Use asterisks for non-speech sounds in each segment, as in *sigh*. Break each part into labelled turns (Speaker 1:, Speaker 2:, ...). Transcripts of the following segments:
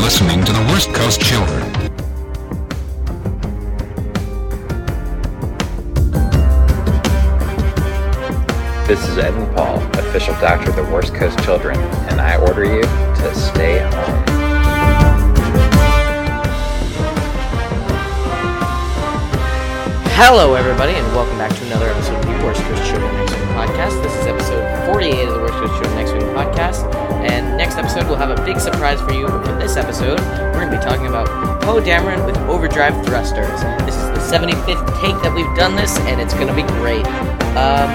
Speaker 1: listening to the Worst Coast Children.
Speaker 2: This is Evan Paul, official doctor of the Worst Coast Children, and I order you to stay home.
Speaker 3: Hello, everybody, and welcome back to another episode of the Worst Coast Children Next podcast. This is episode 48 of the Worst Children X-Wing podcast. And next episode, we'll have a big surprise for you. For this episode, we're going to be talking about Poe Dameron with overdrive thrusters. This is the 75th take that we've done this, and it's going to be great. Um,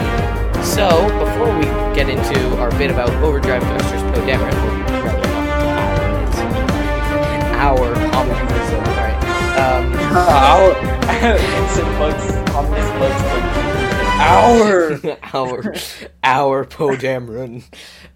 Speaker 3: so, before we get into our bit about overdrive thrusters, Poe Dameron, or rather, not our, communism, alright. Um,
Speaker 4: Our Vincent Bugs, Thomas Bugs, our *laughs*
Speaker 3: our our Poe Dameron.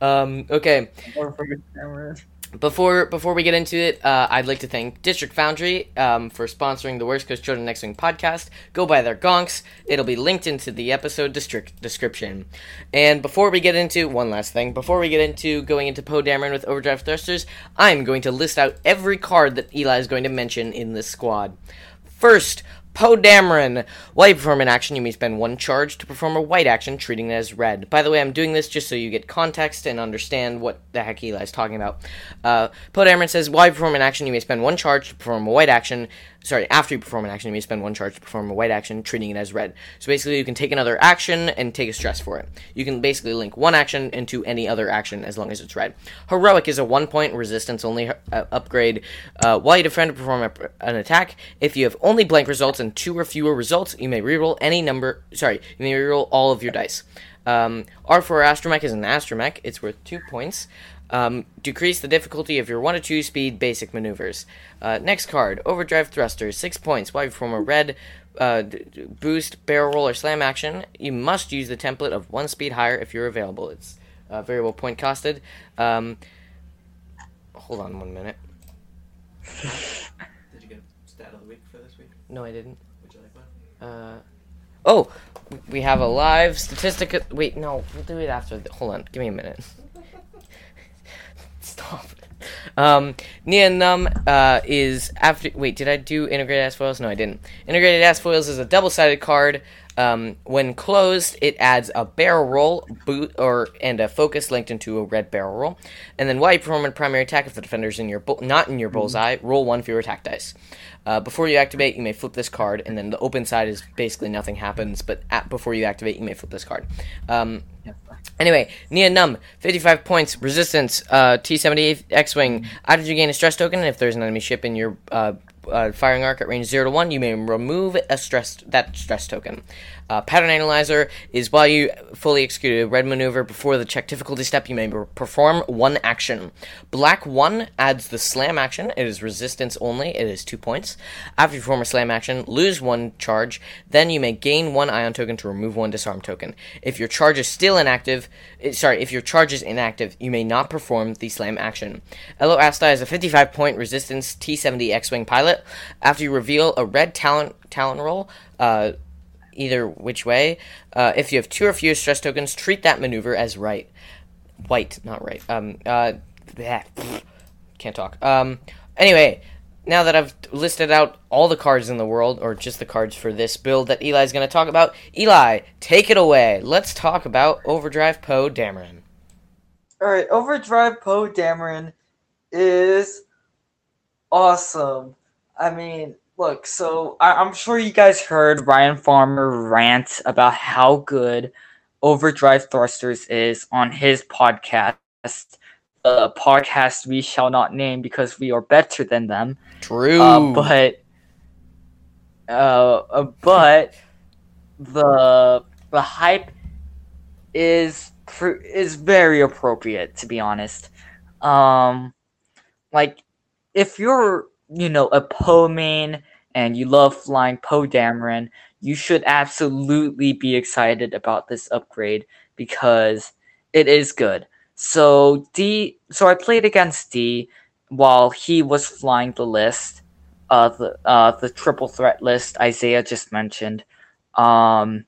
Speaker 3: Um, okay,
Speaker 4: or for your camera.
Speaker 3: before before we get into it, uh, I'd like to thank District Foundry um, for sponsoring the Worst Coast Children X-Wing podcast. Go buy their gonks; it'll be linked into the episode district description. And before we get into one last thing, before we get into going into Poe Dameron with overdrive thrusters, I'm going to list out every card that Eli is going to mention in this squad. First, Poe Dameron. While you perform an action, you may spend one charge to perform a white action, treating it as red. By the way, I'm doing this just so you get context and understand what the heck Eli is talking about. Uh, Poe Dameron says, while you perform an action, you may spend one charge to perform a white action. Sorry, after you perform an action, you may spend one charge to perform a white action, treating it as red. So basically, you can take another action and take a stress for it. You can basically link one action into any other action as long as it's red. Heroic is a one point resistance only uh, upgrade. Uh, while you defend or perform a, an attack, if you have only blank results and two or fewer results, you may reroll any number. Sorry, you may reroll all of your dice. Um, R4 Astromech is an Astromech. It's worth two points. Um, decrease the difficulty of your 1 to 2 speed basic maneuvers. Uh, next card, Overdrive Thruster, 6 points. While you perform a red uh, boost, barrel roll, or slam action, you must use the template of 1 speed higher if you're available. It's uh, variable point costed. Um, hold on one minute.
Speaker 5: Did you get stat of the week for this week?
Speaker 3: No, I didn't.
Speaker 5: Would you like one?
Speaker 3: Uh, oh, we have a live statistic. Wait, no, we'll do it after. The, hold on, give me a minute. Um, Nien Nunb uh, is after. Wait, did I do integrated S-foils? No, I didn't. Integrated S-foils is a double-sided card. Um, when closed, it adds a barrel roll, boot, or and a focus linked into a red barrel roll. And then while you perform a primary attack, if the defender's in your bull- not in your bullseye, roll one for your attack dice. Uh, before you activate, you may flip this card, and then the open side is basically nothing happens. But at, before you activate, you may flip this card. Um, Anyway, Nien Nunb, 55 points, resistance, uh, T-78 X-Wing. After you gain a stress token, if there's an enemy ship in your uh, uh, firing arc at range 0 to 1, you may remove a stress that stress token. Uh, pattern Analyzer is while you fully execute a red maneuver before the check difficulty step, you may per- perform one action. Black 1 adds the slam action. It is resistance only. It is 2 points. After you perform a slam action, lose 1 charge. Then you may gain 1 ion token to remove 1 disarm token. If your charge is still inactive, eh, sorry, if your charge is inactive, you may not perform the slam action. Ello Asty is a 55 point resistance T70 X Wing pilot. After you reveal a red talent, Tallon Roll, uh, either which way. Uh, if you have two or fewer stress tokens, treat that maneuver as right. White, not right. Um, uh, can't talk. Um, anyway, now that I've listed out all the cards in the world, or just the cards for this build that Eli's going to talk about, Eli, take it away. Let's talk about Overdrive Poe Dameron.
Speaker 4: All right, Overdrive Poe Dameron is awesome. I mean, look, so I- I'm sure you guys heard Ryan Farmer rant about how good Overdrive Thrusters is on his podcast, the podcast we shall not name because we are better than them.
Speaker 3: True.
Speaker 4: Uh, but uh, uh, but the the hype is pr- is very appropriate to be honest. Um, like if you're you know a Poe main and you love flying Poe Dameron, you should absolutely be excited about this upgrade because it is good. So D, so I played against D while he was flying the list, uh, the uh, the triple threat list Isaiah just mentioned. Um,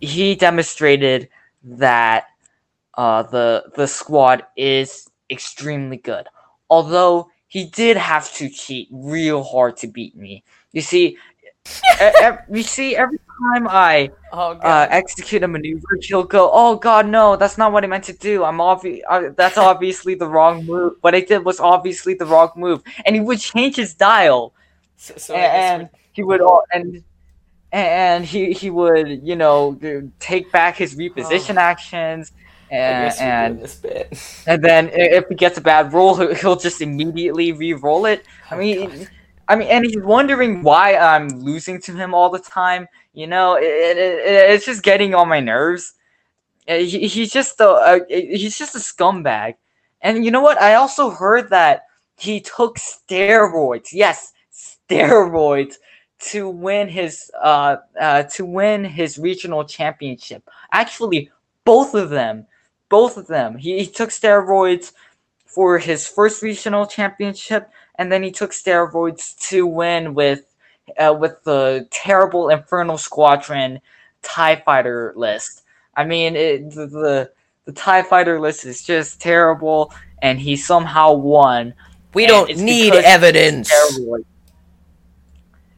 Speaker 4: he demonstrated that uh, the the squad is extremely good. Although he he did have to cheat real hard to beat me. You see, e- *laughs* you see, every time I
Speaker 3: Oh
Speaker 4: uh, execute a maneuver, he'll go, "Oh God, no, that's not what I meant to do. I'm obvi- uh, That's obviously the wrong move. What I did was obviously the wrong move." And he would change his dial,
Speaker 3: so, so I
Speaker 4: and he would all and and he he would you know take back his reposition actions, and
Speaker 3: guess we're doing
Speaker 4: and and then if he gets a bad roll, he'll, just immediately re-roll it. I
Speaker 3: Oh,
Speaker 4: mean,
Speaker 3: God.
Speaker 4: I mean, and he's wondering why I'm losing to him all the time. You know, it, it, it- it's just getting on my nerves. Uh, He, he's just a, he's just a scumbag. And you know what? I also heard that he took steroids. Yes, steroids to win his uh, uh to win his regional championship. Actually, both of them, both of them. He, he took steroids for his first regional championship, and then he took steroids to win with uh, with the terrible Infernal Squadron Tie Fighter list. I mean, it, the, the the Tie Fighter list is just terrible, and he somehow won.
Speaker 3: We don't need evidence.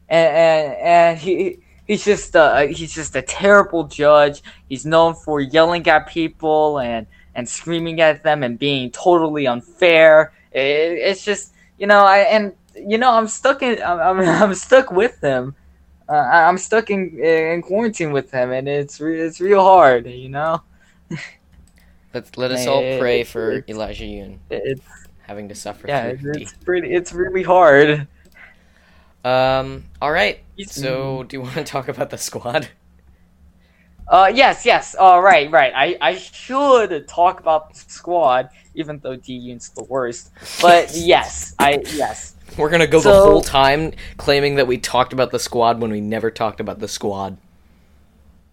Speaker 4: And, and and he he's just uh he's just a terrible judge. He's known for yelling at people and and screaming at them and being totally unfair. It, it's just you know I and you know I'm stuck in I'm I'm, *laughs* stuck with him. Uh, I'm stuck in in quarantine with him, and it's re- it's real hard. You know, *laughs*
Speaker 3: Let, let us all pray for
Speaker 4: it's-
Speaker 3: Elijah Yun
Speaker 4: it's
Speaker 3: having to suffer
Speaker 4: yeah, it's pretty it's really hard.
Speaker 3: Um. All right. So, do you want to talk about the squad?
Speaker 4: Uh, yes, yes. All right, right. I, I should talk about the squad, even though D-Un's the worst. But *laughs* yes, I yes.
Speaker 3: We're gonna go the whole time claiming that we talked about the squad when we never talked about the squad.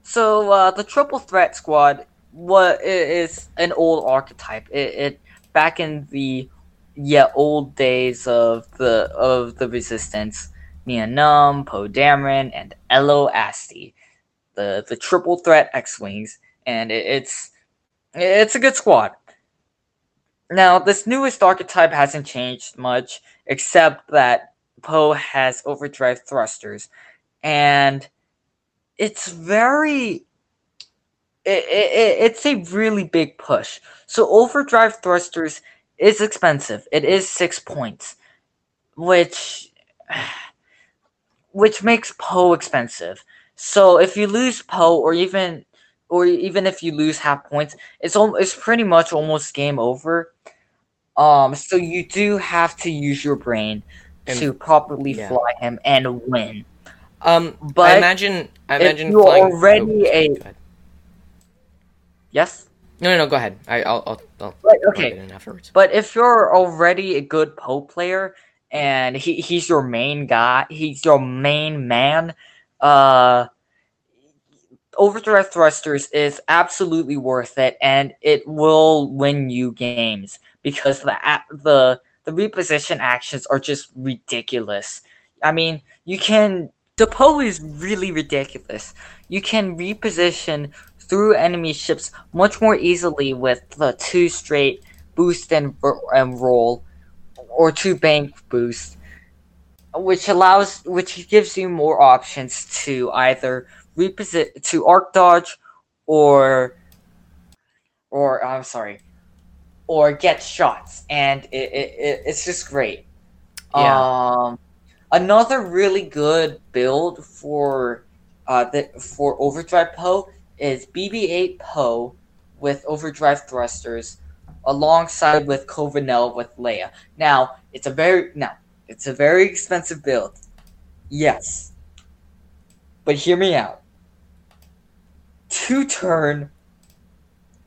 Speaker 4: So uh, the triple threat squad what is an old archetype. It, it back in the yeah old days of the of the resistance. Nien Nunb, Poe Dameron, and Ello Asty, the the triple threat X wings, and it, it's it's a good squad. Now this newest archetype hasn't changed much, except that Poe has overdrive thrusters, and it's very it, it, it's a really big push. So overdrive thrusters is expensive. It is six points which *sighs* which makes poe expensive so if you lose poe or even or even if you lose half points it's al- it's pretty much almost game over um so you do have to use your brain
Speaker 3: And-
Speaker 4: to properly
Speaker 3: yeah.
Speaker 4: fly him and win
Speaker 3: Um.
Speaker 4: But
Speaker 3: I imagine. I imagine
Speaker 4: you're
Speaker 3: flying.
Speaker 4: already
Speaker 3: oh,
Speaker 4: a- yes
Speaker 3: No, no, no. Go ahead. I, I'll. I'll. I'll plug
Speaker 4: okay
Speaker 3: in afterwards.
Speaker 4: But if you're already a good Poe player and he, he's your main guy, he's your main man, uh Overdrive Thrusters is absolutely worth it and it will win you games because the the the reposition actions are just ridiculous. I mean, you can the Poe is really ridiculous. You can reposition through enemy ships much more easily with the two straight boost and, and roll or two bank boost which allows which gives you more options to either reposit to arc dodge or or I'm sorry or get shots and it, it, it it's just great
Speaker 3: Yeah.
Speaker 4: um another really good build for uh the for overdrive poe is bb8 poe with overdrive thrusters alongside with Cova Nell with Leia. Now, it's a very now, it's a very expensive build. Yes. But hear me out. Two turn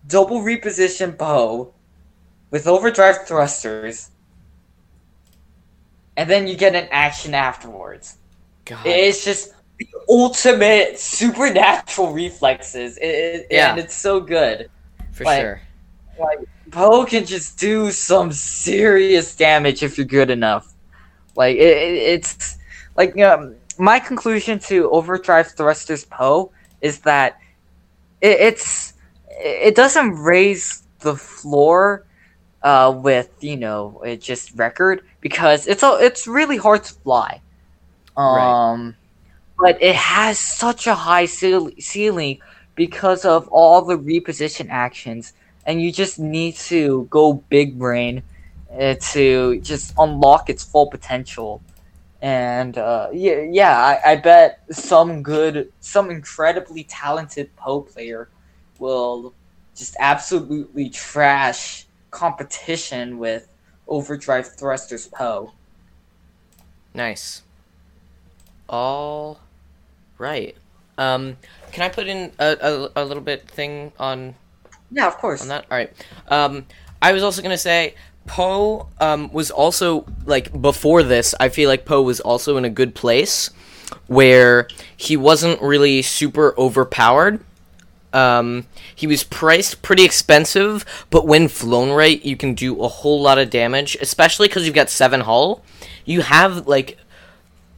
Speaker 4: double reposition bow with overdrive thrusters. And then you get an action afterwards.
Speaker 3: God.
Speaker 4: It's just the ultimate supernatural reflexes. It, it,
Speaker 3: Yeah.
Speaker 4: And it's so good.
Speaker 3: for
Speaker 4: like-
Speaker 3: sure.
Speaker 4: Poe can just do some serious damage if you're good enough. Like it, it- it's like um, my conclusion to Overdrive Thrusters Poe is that it, it's it doesn't raise the floor uh, with you know it just record because it's a, it's really hard to fly.
Speaker 3: Right.
Speaker 4: Um, but it has such a high ceil- ceiling because of all the reposition actions, and you just need to go big brain uh, to just unlock its full potential. And uh, yeah, yeah, I, I bet some good, some incredibly talented Poe player will just absolutely trash competition with Overdrive Thrusters Poe.
Speaker 3: Nice. All right. Um, can I put in a, a, a little bit thing on
Speaker 4: Yeah, of course.
Speaker 3: on that? All right. Um, I was also gonna say Poe um, was also like before this. I feel like Poe was also in a good place where he wasn't really super overpowered. Um, he was priced pretty expensive, but when flown right, you can do a whole lot of damage, especially because you've got seven hull. You have like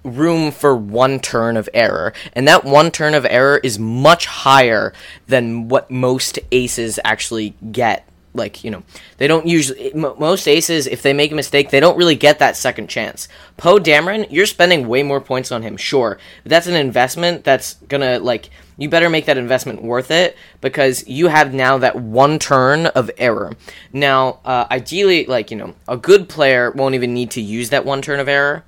Speaker 3: room for one turn of error, and that one turn of error is much higher than what most aces actually get. Like, you know, they don't usually. Most aces, if they make a mistake, they don't really get that second chance. Poe Dameron, you're spending way more points on him, sure. That's an investment that's gonna, like, you better make that investment worth it because you have now that one turn of error. Now, uh, ideally, like, you know, a good player won't even need to use that one turn of error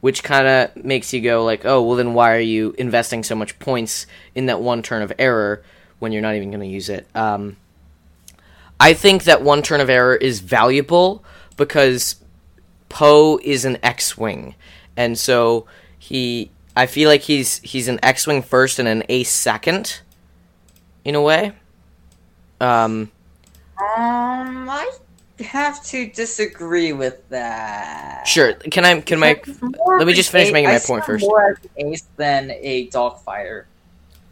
Speaker 3: which kind of makes you go like, oh, well then why are you investing so much points in that one turn of error when you're not even going to use it? Um, I think that one turn of error is valuable because Poe is an X-wing, and so he, I feel like he's he's an X-wing first and an ace second, in a way. Um,
Speaker 4: Um, I have to disagree with that.
Speaker 3: sure. Can I? Can my? Let me just finish
Speaker 4: ace-
Speaker 3: making my
Speaker 4: I
Speaker 3: point first.
Speaker 4: More ace than a dogfighter.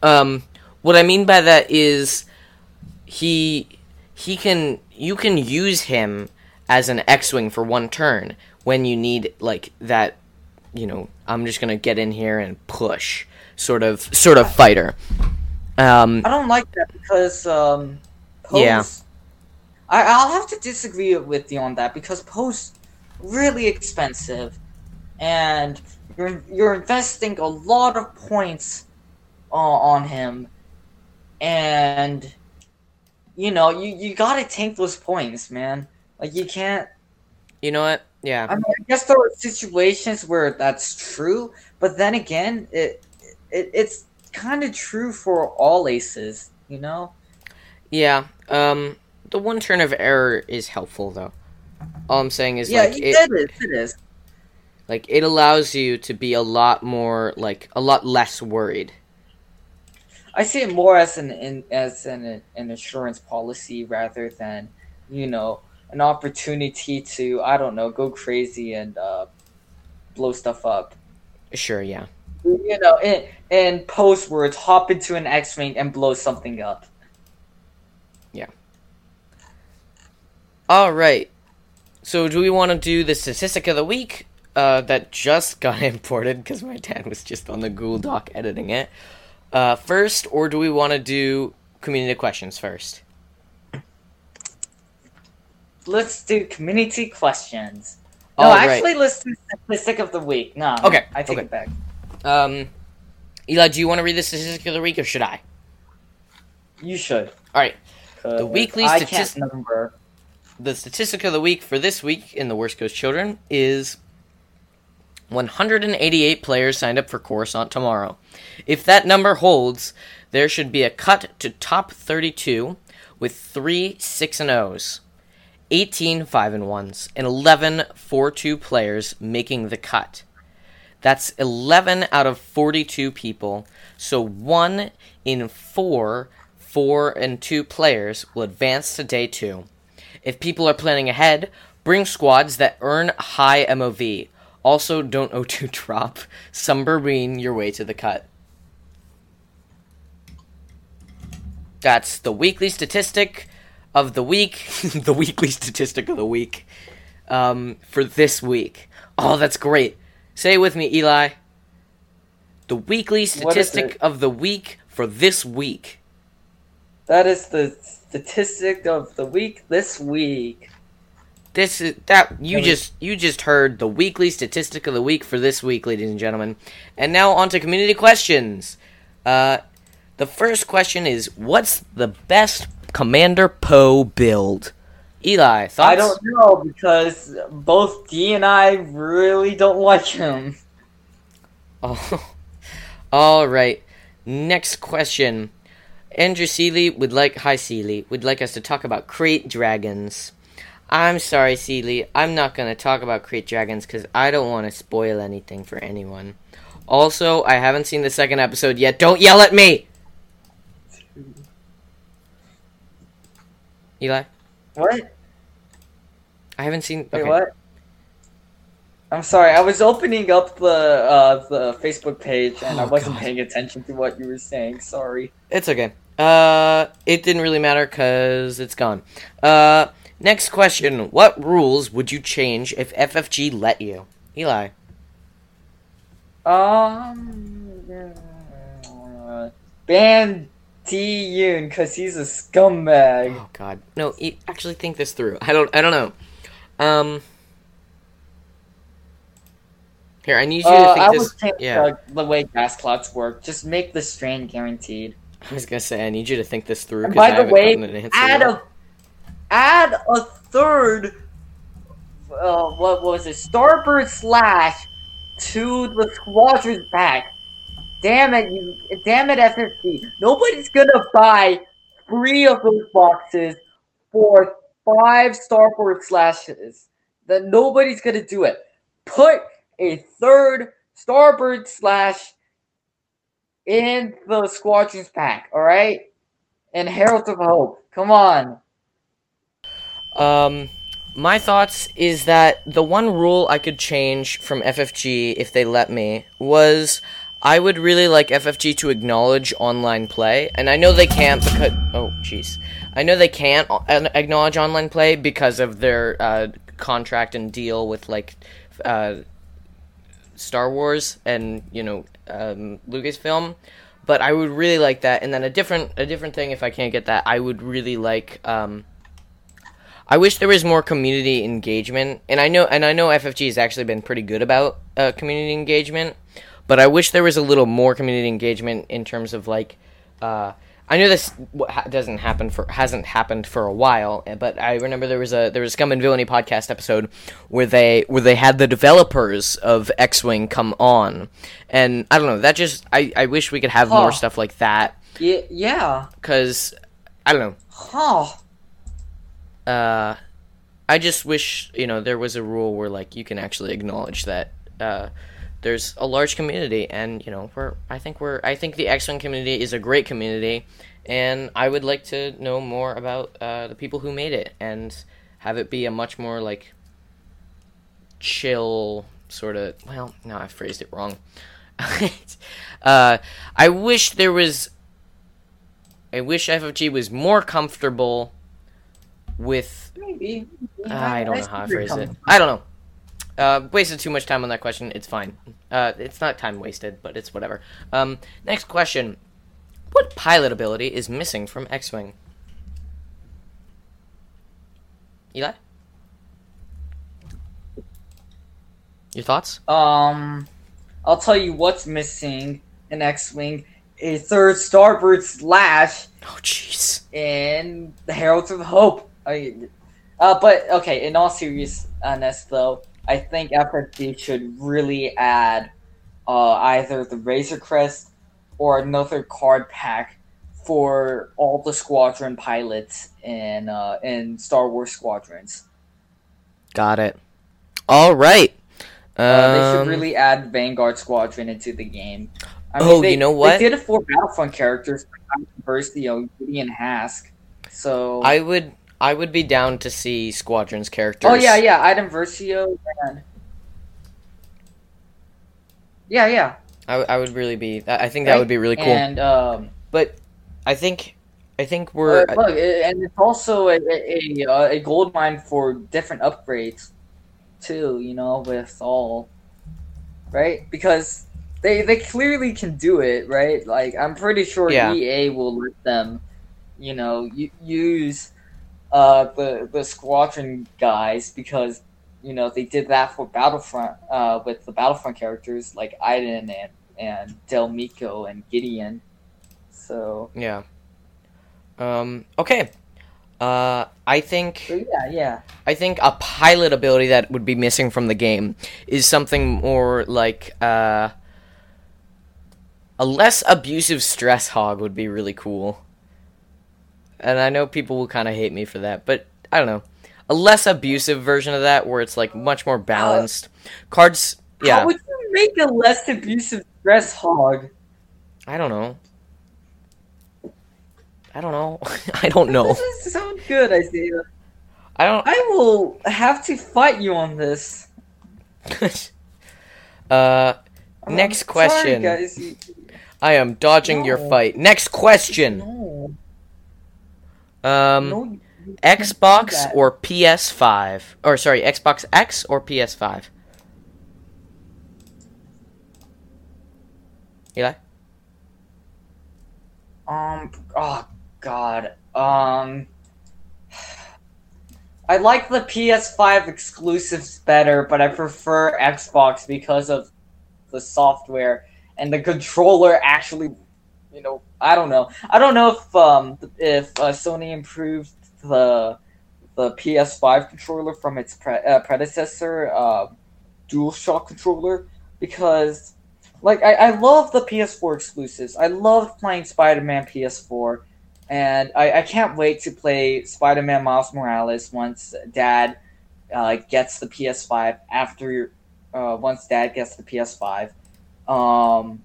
Speaker 3: Um, what I mean by that is he he can you can use him as an X-wing for one turn when you need like that. You know, I'm just gonna get in here and push, sort of sort of fighter. Um,
Speaker 4: I don't like that because um, Poe's,
Speaker 3: Yeah.
Speaker 4: I I'll have to disagree with you on that because Poe's really expensive, and you're you're investing a lot of points uh, on him, and you know you you gotta take those points, man. Like you can't.
Speaker 3: you know what? Yeah,
Speaker 4: I mean, I guess there are situations where that's true, but then again, it, it it's kind of true for all aces, you know.
Speaker 3: yeah. Um, the one turn of error is helpful though. All I'm saying is
Speaker 4: yeah,
Speaker 3: like
Speaker 4: it,
Speaker 3: it,
Speaker 4: it is. It is.
Speaker 3: like it allows you to be a lot more like a lot less worried.
Speaker 4: I see it more as an in, as an an insurance policy rather than you know an opportunity to I don't know go crazy and uh, blow stuff up.
Speaker 3: Sure, yeah.
Speaker 4: You know, in in post words, hop into an X wing and blow something up. Yeah.
Speaker 3: All right. So, do we want to do the statistic of the week uh, that just got *laughs* imported because my dad was just on the Google Doc editing it uh, first, or do we want to do community questions first?
Speaker 4: Let's do community questions. No,
Speaker 3: right.
Speaker 4: actually, let's do statistic of the week. No,
Speaker 3: Okay,
Speaker 4: I take
Speaker 3: okay.
Speaker 4: it back.
Speaker 3: Um, Eli, do you want to read the statistic of the week, or should I?
Speaker 4: You should.
Speaker 3: All right. The weekly
Speaker 4: statistic. number.
Speaker 3: The statistic of the week for this week in the Worst Coast Children is 188 players signed up for Coruscant tomorrow. If that number holds, there should be a cut to top 32 with 3 6 and O's, 18 5 and 1s, and 11 4 2 players making the cut. That's 11 out of 42 people, so 1 in 4 4 and 2 players will advance to day 2. If people are planning ahead, bring squads that earn high MOV. Also, don't O2 *laughs* drop. Submarine your way to the cut. That's the weekly statistic of the week. *laughs* the weekly statistic of the week. Um, for this week. Oh, that's great. Say it with me, Eli. The weekly statistic of the week for this week.
Speaker 4: That is the statistic of the week this week.
Speaker 3: This is that you just you just heard the weekly statistic of the week for this week, ladies and gentlemen. And now on to community questions. Uh, the first question is, what's the best Commander Poe build? Eli, thoughts?
Speaker 4: I don't know because both D and I really don't like him. *laughs*
Speaker 3: Oh, all right. Next question. Andrew Seeley would like hi Seeley would like us to talk about krayt dragons. I'm sorry, Seeley. I'm not gonna talk about krayt dragons because I don't want to spoil anything for anyone. Also, I haven't seen the second episode yet. Don't yell at me. Eli,
Speaker 4: What?
Speaker 3: I haven't seen.
Speaker 4: Wait, what? I'm sorry. I was opening up the uh, the Facebook page and I
Speaker 3: Oh,
Speaker 4: wasn't
Speaker 3: God.
Speaker 4: paying attention to what you were saying. Sorry.
Speaker 3: It's okay. Uh, it didn't really matter because it's gone. Uh, next question: What rules would you change if FFG let you? Eli.
Speaker 4: Um, uh, ban T Yoon because he's a scumbag.
Speaker 3: Oh God, no. E- actually, think this through. I don't. I don't know. Um. Here, I need you to
Speaker 4: Uh,
Speaker 3: think
Speaker 4: I
Speaker 3: this.
Speaker 4: would
Speaker 3: yeah,
Speaker 4: the way gas clocks work. Just make the strain guaranteed.
Speaker 3: I was gonna say I need you to think this through.
Speaker 4: And
Speaker 3: 'cause I
Speaker 4: by the way, add
Speaker 3: yet.
Speaker 4: a add a third. Uh, what was it? Starbird slash to the squadron's back. Damn it, you! Damn it, FFG! Nobody's gonna buy three of those boxes for five Starbird slashes. That nobody's gonna do it. Put a third Starbird slash in the squadron's pack. All right, and Herald of Hope. Come on.
Speaker 3: Um, my thoughts is that the one rule I could change from FFG if they let me was I would really like FFG to acknowledge online play, and I know they can't because oh jeez, I know they can't acknowledge online play because of their uh, contract and deal with like uh, Star Wars and you know um, Lucasfilm. But I would really like that, and then a different a different thing if I can't get that, I would really like. Um, I wish there was more community engagement, and I know and I know FFG has actually been pretty good about uh, community engagement, but I wish there was a little more community engagement in terms of like, uh, I know this doesn't happen for hasn't happened for a while, eh, but I remember there was a there was a Scum and Villainy podcast episode where they where they had the developers of X Wing come on, and I don't know that just I I wish we could have more stuff like that
Speaker 4: Yeah, yeah.
Speaker 3: because I don't know
Speaker 4: Huh.
Speaker 3: Uh, I just wish you know there was a rule where like you can actually acknowledge that uh, there's a large community, and you know we're I think we're I think the X Wing community is a great community, and I would like to know more about uh, the people who made it and have it be a much more like chill sort of. Well, no, I phrased it wrong. *laughs* uh, I wish there was. I wish FFG was more comfortable with
Speaker 4: Maybe.
Speaker 3: I don't know how I phrase it. I don't know. Uh, wasted too much time on that question. It's fine. Uh, it's not time wasted, but it's whatever. Um, next question: What pilot ability is missing from X-wing? Eli, your thoughts?
Speaker 4: Um, I'll tell you what's missing in X-wing: a third Starbird slash
Speaker 3: Oh, jeez.
Speaker 4: And the Heralds of Hope. I, uh, but okay, in all seriousness, though, I think FFG should really add uh, either the Razor Crest or another card pack for all the squadron pilots in uh, in Star Wars squadrons.
Speaker 3: Got it. All right.
Speaker 4: Uh, they should
Speaker 3: Um,
Speaker 4: really add Vanguard Squadron into the game. I
Speaker 3: Oh,
Speaker 4: they,
Speaker 3: you know what?
Speaker 4: They did it for Battlefront characters, first, you know, Gideon Hask. So
Speaker 3: I would. I would be down to see Squadron's characters.
Speaker 4: Oh yeah, yeah, Iden Versio and yeah, yeah,
Speaker 3: I, I would really be. I think that
Speaker 4: Right?
Speaker 3: would be really cool.
Speaker 4: and um,
Speaker 3: but I think. I think we're.
Speaker 4: uh, look, and it's also a a, a, uh, gold mine for different upgrades too. You know, with all right because they they clearly can do it, right? Like I'm pretty sure
Speaker 3: Yeah.
Speaker 4: EA will let them, you know, use uh, the the squadron guys because you know they did that for Battlefront uh, with the Battlefront characters like Iden and and Del Meeko and Gideon. So,
Speaker 3: Yeah. Um. Okay. Uh. I think.
Speaker 4: so yeah, yeah.
Speaker 3: I think a pilot ability that would be missing from the game is something more like uh, a less abusive stress hog would be really cool. And I know people will kind of hate me for that, but I don't know. A less abusive version of that where it's like much more balanced. Cards, yeah.
Speaker 4: How would you make a less abusive stress hog?
Speaker 3: I don't know. I don't know. *laughs* I don't know.
Speaker 4: This sounds good, Isaiah.
Speaker 3: I don't.
Speaker 4: I will have to fight you on this. *laughs*
Speaker 3: uh,
Speaker 4: I'm
Speaker 3: Next
Speaker 4: sorry,
Speaker 3: question.
Speaker 4: guys.
Speaker 3: I am dodging your fight. Next question.
Speaker 4: No,
Speaker 3: Um,
Speaker 4: no, you- you can't do
Speaker 3: Xbox or PS5? Or sorry, Xbox X or PS5? Eli?
Speaker 4: Um. Oh God. Um. I like the PS5 exclusives better, but I prefer Xbox because of the software and the controller. Actually, you know, I don't know. I don't know if um if uh, Sony improved the the PS5 controller from its pre- uh, predecessor, uh, DualShock controller, because like I, I love the PS4 exclusives. I love playing Spider-Man PS4, and I, I can't wait to play Spider-Man Miles Morales once Dad uh, gets the PS5. After uh, once Dad gets the PS5, um,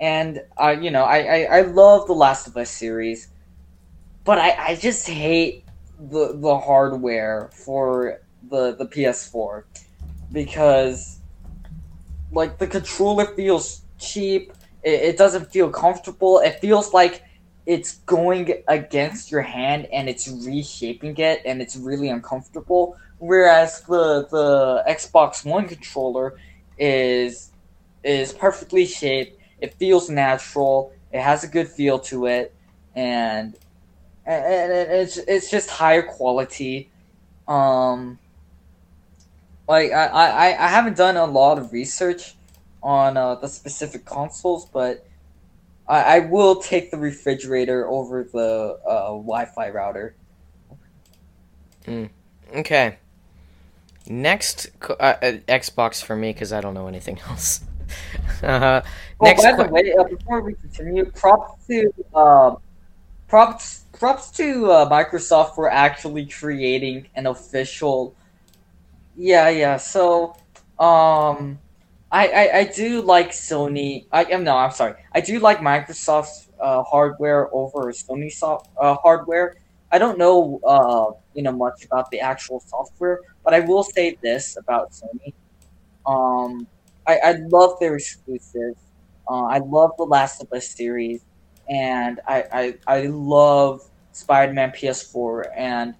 Speaker 4: and uh, you know I, I, I love the Last of Us series, but I, I just hate the the hardware for the the PS4 because like the controller feels cheap. It, it doesn't feel comfortable. It feels like it's going against your hand and it's reshaping it and it's really uncomfortable. Whereas the the Xbox One controller is is perfectly shaped. It feels natural. It has a good feel to it, and and, it's it's just higher quality. Um, like I, I, I haven't done a lot of research on uh, the specific consoles, but I, I will take the refrigerator over the uh, Wi-Fi router.
Speaker 3: Okay. Next, uh, uh, Xbox for me because I don't know anything *laughs* else. *laughs* uh,
Speaker 4: Oh,
Speaker 3: next,
Speaker 4: by the way, uh, before we continue, props to um, props props to uh, Microsoft for actually creating an official. Yeah, yeah. So, um, I I, I do like Sony. I am no, I'm sorry. I do like Microsoft's uh, hardware over Sony soft uh, hardware. I don't know uh you know much about the actual software, but I will say this about Sony. Um, I, I love their exclusives. Uh, I love the Last of Us series, and I, I, I love Spider-Man PS4, and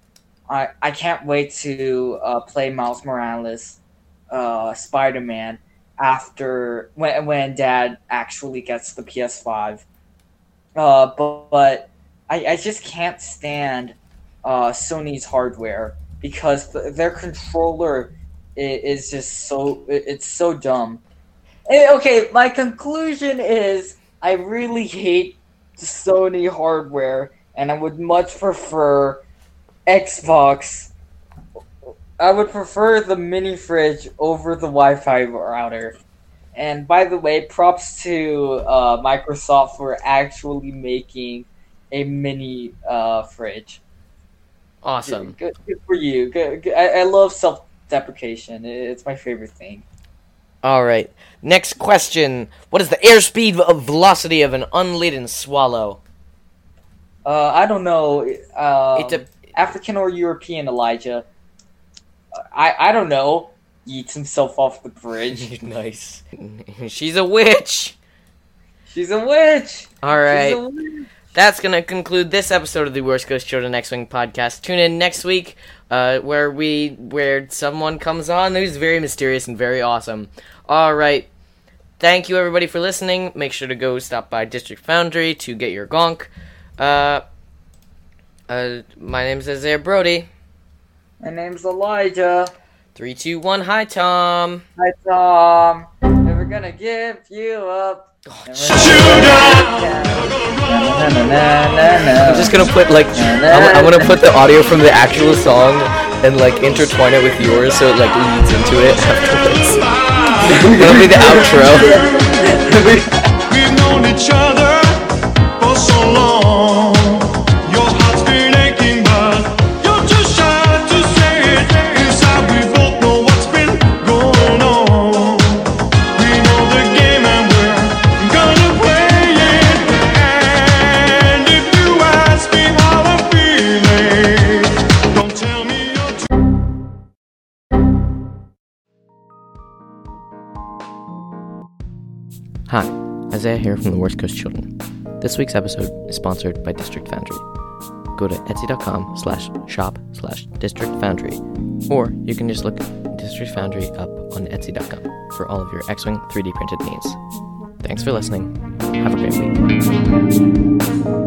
Speaker 4: I, I can't wait to uh, play Miles Morales, uh, Spider-Man after when when Dad actually gets the PS5. Uh, but, but I, I just can't stand uh, Sony's hardware because th- their controller i- is just so it- it's so dumb. Eh, Okay, my conclusion is I really hate Sony hardware, and I would much prefer Xbox. I would prefer the mini fridge over the Wi-Fi router. And by the way, props to uh, Microsoft for actually making a mini uh, fridge.
Speaker 3: awesome.
Speaker 4: Good, good for you. Good, good. I, I love self-deprecation. It's my favorite thing.
Speaker 3: All right. Next question: What is the airspeed of velocity of an unladen swallow?
Speaker 4: Uh, I don't know. Um,
Speaker 3: de-
Speaker 4: African or European Elijah. I I don't know. Eats himself off the bridge. *laughs*
Speaker 3: nice. She's a witch.
Speaker 4: She's a witch.
Speaker 3: All right.
Speaker 4: She's a witch.
Speaker 3: That's gonna conclude this episode of the Worst Coast Children X Wing podcast. Tune in next week, uh, where we where someone comes on who's very mysterious and very awesome. All right. Thank you everybody for listening. Make sure to go stop by District Foundry to get your gonk. Uh, uh, my name is Isaiah Brody.
Speaker 4: My name's Elijah.
Speaker 3: Three, two, one. Hi, Tom.
Speaker 4: Hi, Tom. Never gonna give you up.
Speaker 3: I'm just gonna put like I'm, I'm gonna put the audio from the actual song and like intertwine it with yours so it like leads into it afterwards. *laughs* That'll be the outro. *laughs*
Speaker 6: We've known each other
Speaker 3: Here from the hmm. Worst Coast Children. This week's episode is sponsored by District Foundry. Go to etsy.com slash shop slash district foundry, or you can just look District Foundry up on etsy.com for all of your X-Wing 3D printed needs. Thanks for listening. Have a great week.